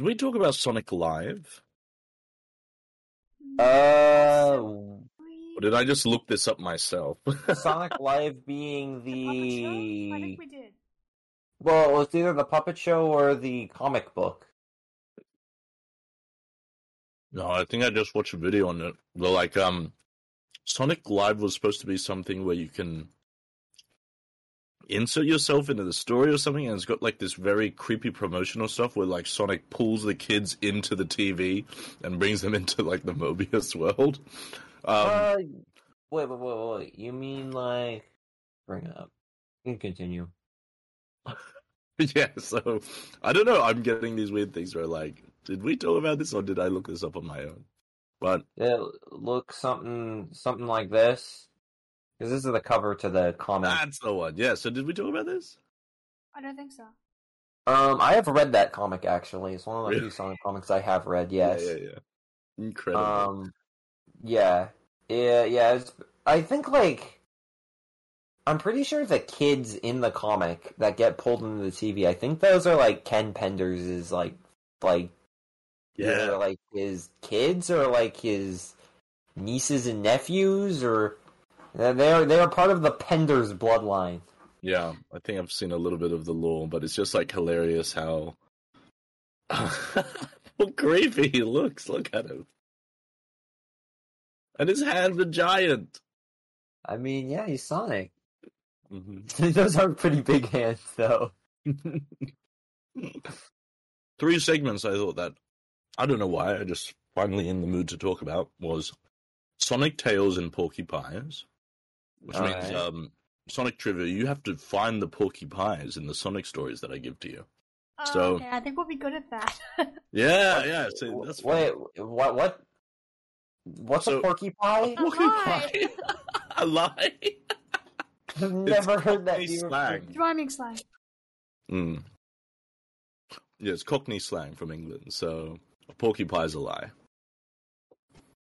Did we talk about Sonic Live? Uh, Or did I just look this up myself? Sonic Live being The puppet show? I think we did. well, it was either the puppet show or the comic book. no, I think I just watched a video on it. Well, like, um, Sonic Live was supposed to be something where you can insert yourself into the story or something, and it's got like this very creepy promotional stuff where like Sonic pulls the kids into the TV and brings them into like the Mobius world. Um, uh, wait, wait, wait, wait. You mean like bring it up? You can continue. yeah, so I don't know. I'm getting these weird things where like, did we talk about this or did I look this up on my own? But It looks something something like this. Because this is the cover to the comic. that's the one. Yeah. So did we talk about this? I don't think so. Um, I have read that comic actually. It's one of the Really? few Sonic comics I have read. Yes. Yeah, yeah, yeah. Incredible. Um, yeah, yeah, yeah. It's, I think like I'm pretty sure the kids in the comic that get pulled into the TV. I think those are like Ken Penders is like like yeah. like his kids or like his nieces and nephews or they are they are part of the Penders bloodline. Yeah, I think I've seen a little bit of the lore, but it's just like hilarious how how creepy he looks. Look at him. And his hands are giant. I mean, yeah, he's Sonic. Mhm. those are pretty big hands, though. Three segments I thought that I don't know why, I just finally in the mood to talk about was Sonic Tails and Porkie Pies. Which means Alright. um Sonic Trivia, you have to find the porkie pies in the Sonic stories that I give to you. Oh, So- okay, I think we'll be good at that. Yeah, yeah. So that's Wait, what? What? What's So- a porkie pie? A lie. Porkie pie. a lie. I've never heard that. Cockney be slang. referred- Rhyming slang. Mm. Yeah, it's Cockney slang from England, so a porkie pie's a lie.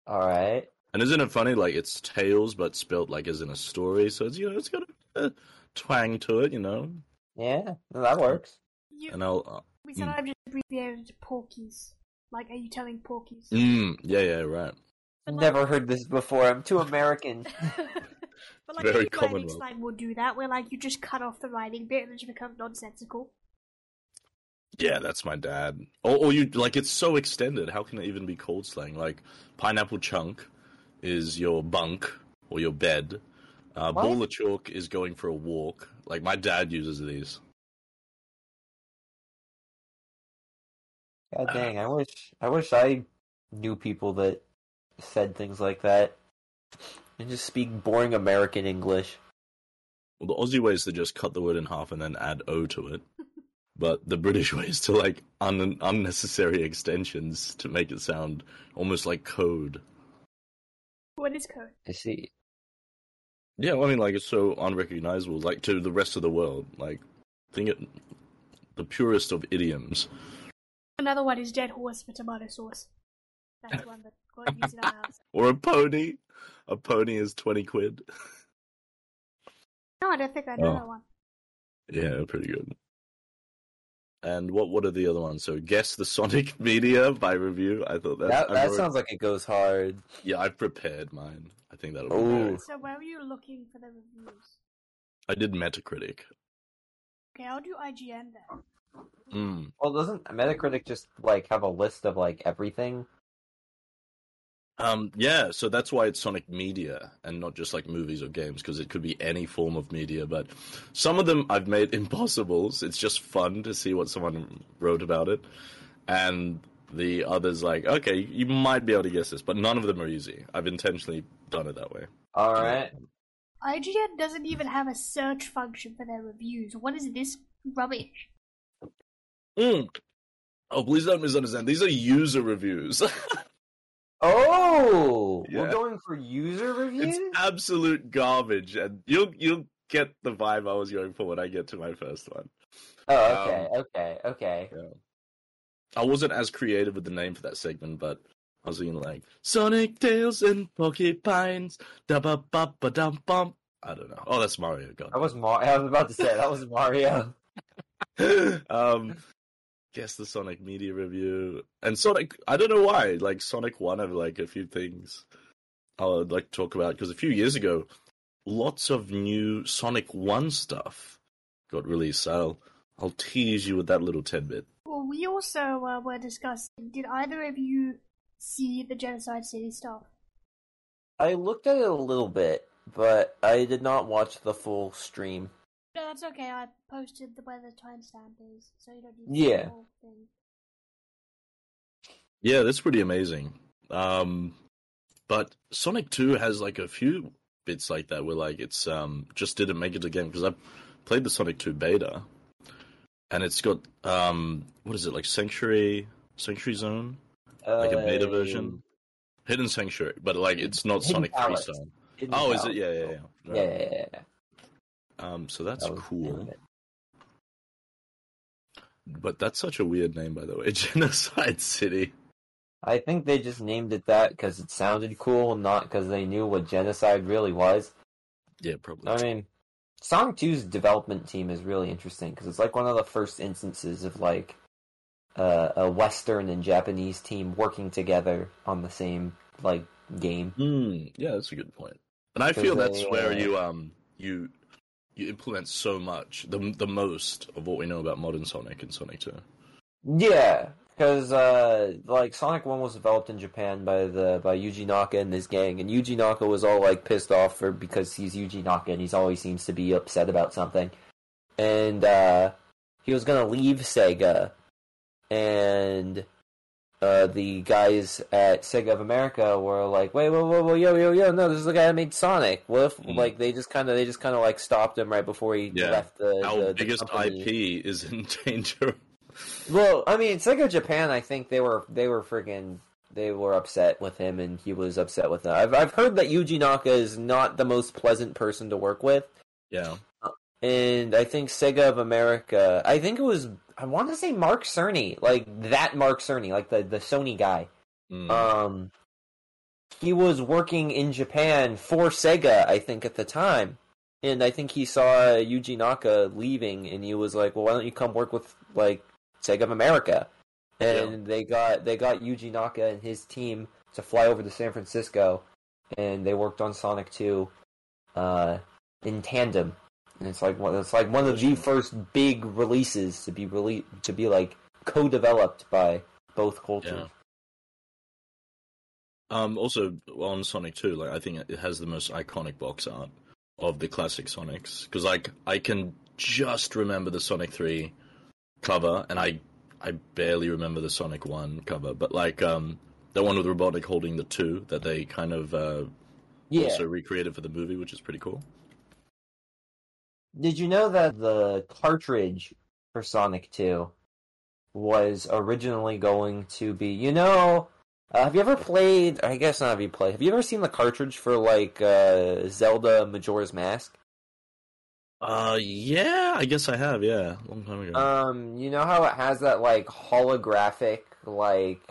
All right. And isn't it funny? Like it's tails, but spelt like as in a story. So it's you know it's got a, a twang to it, you know. Yeah, no, that works. You, And I'll. we said mm. I've just abbreviated to porkies. Like, are you telling porkies? Uh, mm, yeah, yeah, right. But, like- Never heard this before. I'm too American. but like Very any writing Commonwealth. slang will do that, where like you just cut off the writing bit and it just becomes nonsensical. Yeah, that's my dad. Or, or you like it's so extended. How can it even be called slang? Like pineapple chunk is your bunk or your bed. Uh, What? ball of chalk is going for a walk. Like my dad uses these. God dang! I wish. I wish I knew people that said things like that and just speak boring American English. Well, the Aussie way is to just cut the word in half and then add O to it. But the British way is to like un- unnecessary extensions to make it sound almost like code. What is code? I see. Yeah, well, I mean, like it's so unrecognizable, like to the rest of the world. Like, think it, the purest of idioms. Another one is dead horse for tomato sauce. That's one that got used in our house. Or a pony. A pony is twenty quid. No, I don't think I know Oh. that one. Yeah, pretty good. And what what are the other ones? So guess the Sonic media by review. I thought that That that wrote- sounds like it goes hard. Yeah, I've prepared mine. I think that'll be Ooh. So where were you looking for the reviews? I did Metacritic. Okay, I'll do IGN then. Mm. Well, doesn't Metacritic just like have a list of like everything? Um, yeah, so that's why it's Sonic Media and not just like movies or games because it could be any form of media. But some of them I've made impossibles. It's just fun to see what someone wrote about it, and the others like okay, you might be able to guess this, but none of them are easy. I've intentionally done it that way. All right. IGN doesn't even have a search function for their reviews. What is this rubbish? Mm. Oh, please don't misunderstand. These are user reviews. Oh, we're going for user reviews. it's absolute garbage, and you'll you'll get the vibe I was going for when I get to my first one. Oh, okay, okay, okay. Yeah. I wasn't as creative with the name for that segment, but I was thinking like Sonic Tails and Porkie Pies. Da ba ba ba dum bum. I don't know. Oh, that's Mario. God. That was Mar. I was about to say that was Mario. um, guess the Sonic Media Review and Sonic. I don't know why. Like Sonic One, I have like a few things I would like to talk about because a few years ago, lots of new Sonic One stuff got released. So I'll I'll tease you with that little tidbit. Well, we also uh, were discussing. Did either of you see the Genocide City stuff? I looked at it a little bit, but I did not watch the full stream. No, that's okay. I posted the where the timestamp is, so you don't need to Yeah. the whole thing. Yeah, that's pretty amazing. Um, but Sonic Two has like a few bits like that where like it's um just didn't make it to game because I played the Sonic Two beta, and it's got um what is it like Sanctuary Sanctuary Zone like a beta Uh, version, Hidden Sanctuary, but like it's not Hidden Sonic Three Palace. style. Hidden Oh, is it? Yeah, yeah, yeah. Yeah, Right. yeah, yeah, yeah. Um, so that's That cool. But that's such a weird name, by the way. Genocide City. I think they just named it that because it sounded cool, not because they knew what genocide really was. Yeah, probably. I mean, Sonic 2's development team is really interesting because it's like one of the first instances of like uh, a Western and Japanese team working together on the same like game. Hmm. yeah, that's a good point. And I feel that's where uh, you um you you implement so much the the most of what we know about modern Sonic and Sonic Two. Yeah, because uh, like Sonic One was developed in Japan by the by Yuji Naka and his gang, and Yuji Naka was all like pissed off for because he's Yuji Naka and he's always seems to be upset about something, and uh, he was gonna leave Sega, and uh, the guys at Sega of America were like, wait, whoa, whoa, whoa, yo, yo, yo, no, this is the guy that made Sonic. What if Mm. like they just kind of they just kind of like stopped him right before he Yeah. left the Our the, the biggest company. IP is in danger. Well, I mean, Sega Japan. I think they were they were friggin' they were upset with him, and he was upset with them. I've I've heard that Yuji Naka is not the most pleasant person to work with, yeah. and I think Sega of America. I think it was I want to say Mark Cerny, like that Mark Cerny, like the the Sony guy. Mm. Um, he was working in Japan for Sega, I think, at the time. And I think he saw Yuji Naka leaving, and he was like, "Well, why don't you come work with like Sega of America?" And they got they got Yuji Naka and his team to fly over to San Francisco, and they worked on Sonic Two, uh, in tandem. And it's like one it's like one of the first big releases to be rele- to be like co-developed by both cultures. Yeah. Um, also on Sonic 2, like I think it has the most iconic box art of the classic Sonics because like I can just remember the Sonic 3 cover and I I barely remember the Sonic 1 cover, but like um the one with Robotnik holding the 2 that they kind of uh, Yeah. also recreated for the movie, which is pretty cool. Did you know that the cartridge for Sonic 2 was originally going to be, you know, uh, have you ever played, I guess not have you played, have you ever seen the cartridge for like uh, Zelda Majora's Mask? Uh yeah, I guess I have, yeah, long time ago. Um, you know how it has that like holographic like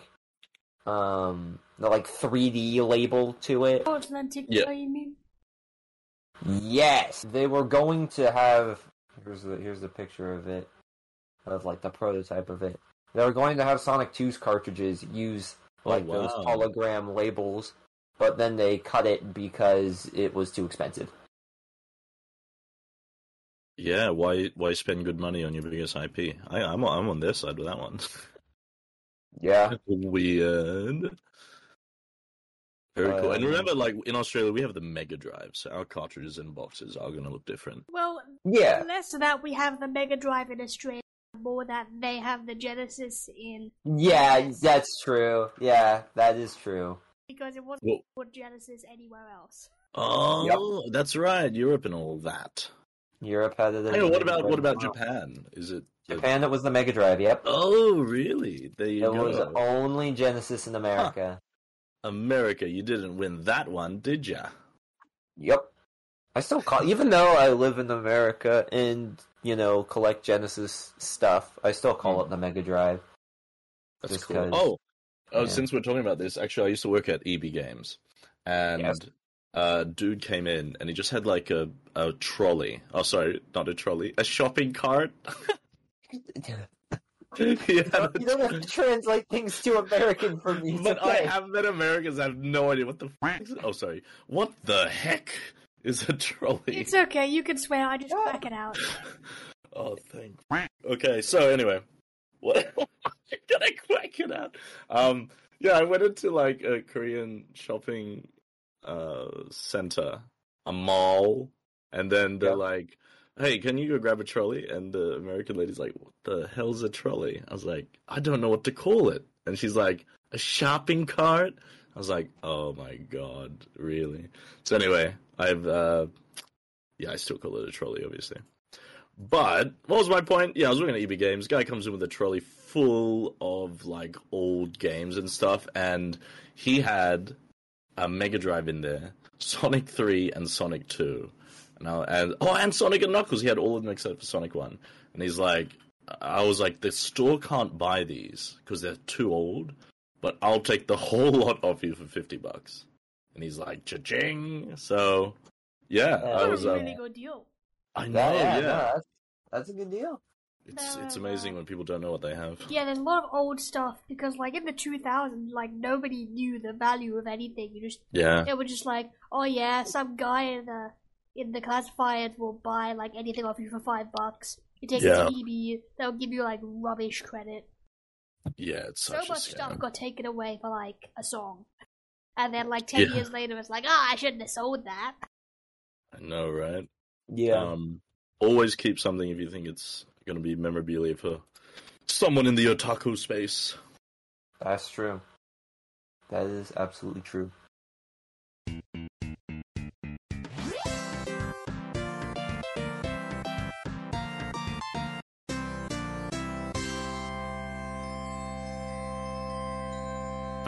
um the like 3D label to it? Oh, lenticular, Yeah. you mean? Yes, they were going to have. Here's the here's the picture of it, of like the prototype of it. They were going to have Sonic 2's cartridges use Oh, like those hologram labels, but then they cut it because it was too expensive. yeah, why why spend good money on your biggest IP? I, I'm on, I'm on their side with that one. Yeah, Weird. Uh, Very cool. And Um, remember, like in Australia, we have the Mega Drive, so our cartridges and boxes are going to look different. Well, yeah, less that we have the Mega Drive in Australia, more that they have the Genesis in yeah. That's true. Yeah, that is true. because it wasn't Well- called Genesis anywhere else. Oh, that's right, Europe and all that. Europe had it. as Hang on, a what about what about. Japan? Is it the- Japan, that was the Mega Drive. Yep, Oh, really? There you it go. was only Genesis in America. America, you didn't win that one, did ya? Yep. I still call even though I live in America and you know collect Genesis stuff, I still call it mm. the Mega Drive. That's cool. cool. 'cause- Oh, oh, since we're talking about this, actually, I used to work at EB Games, and Yes. a dude came in and he just had like a a trolley. Oh, sorry, not a trolley, a shopping cart. yeah, You don't have to translate things to American for me. But okay. I have met Americans. I have no idea what the. F- oh, sorry. What the heck is a trolley? It's okay, you can swear, I just crack it out. Oh, thank. Okay, so anyway, what? Can I crack it out? Um, yeah, I went into like a Korean shopping uh center, a mall, and then they're Yep. like, "Hey, can you go grab a trolley?" And the American lady's like, "What the hell's a trolley?" I was like, "I don't know what to call it," and she's like, "A shopping cart." I was like, "Oh my god, really?" So anyway, I've uh, yeah, I still call it a trolley, obviously. But what was my point? Yeah, I was looking at EB Games. Guy comes in with a trolley full of like old games and stuff, and he had a Mega Drive in there, Sonic Three and Sonic Two, and, I, and oh, and Sonic and Knuckles. He had all of them except for Sonic One, and he's like, I was like, the store can't buy these because they're too old, but I'll take the whole lot off you for fifty bucks. And he's like, cha-ching. So, yeah, Yeah, I That's was. a Um, really good deal. I know, Yeah, yeah. yeah, no, that's, that's a good deal. It's No, it's no. amazing when people don't know what they have. Yeah, there's a lot of old stuff because, like, in the 2000s, like, nobody knew the value of anything. You just, Yeah, it was just like, oh yeah, some guy in the in the classifieds will buy like anything off you for five bucks. You take Yeah. it to EB, they'll give you like rubbish credit. yeah, it's So such much a stuff got taken away for like a song, and then like ten Yeah. years later, it's like, ah, I shouldn't have sold that. I know, right? Yeah. Um, always keep something if you think it's going to be memorabilia for someone in the otaku space. That's true. That is absolutely true.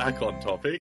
Back on topic.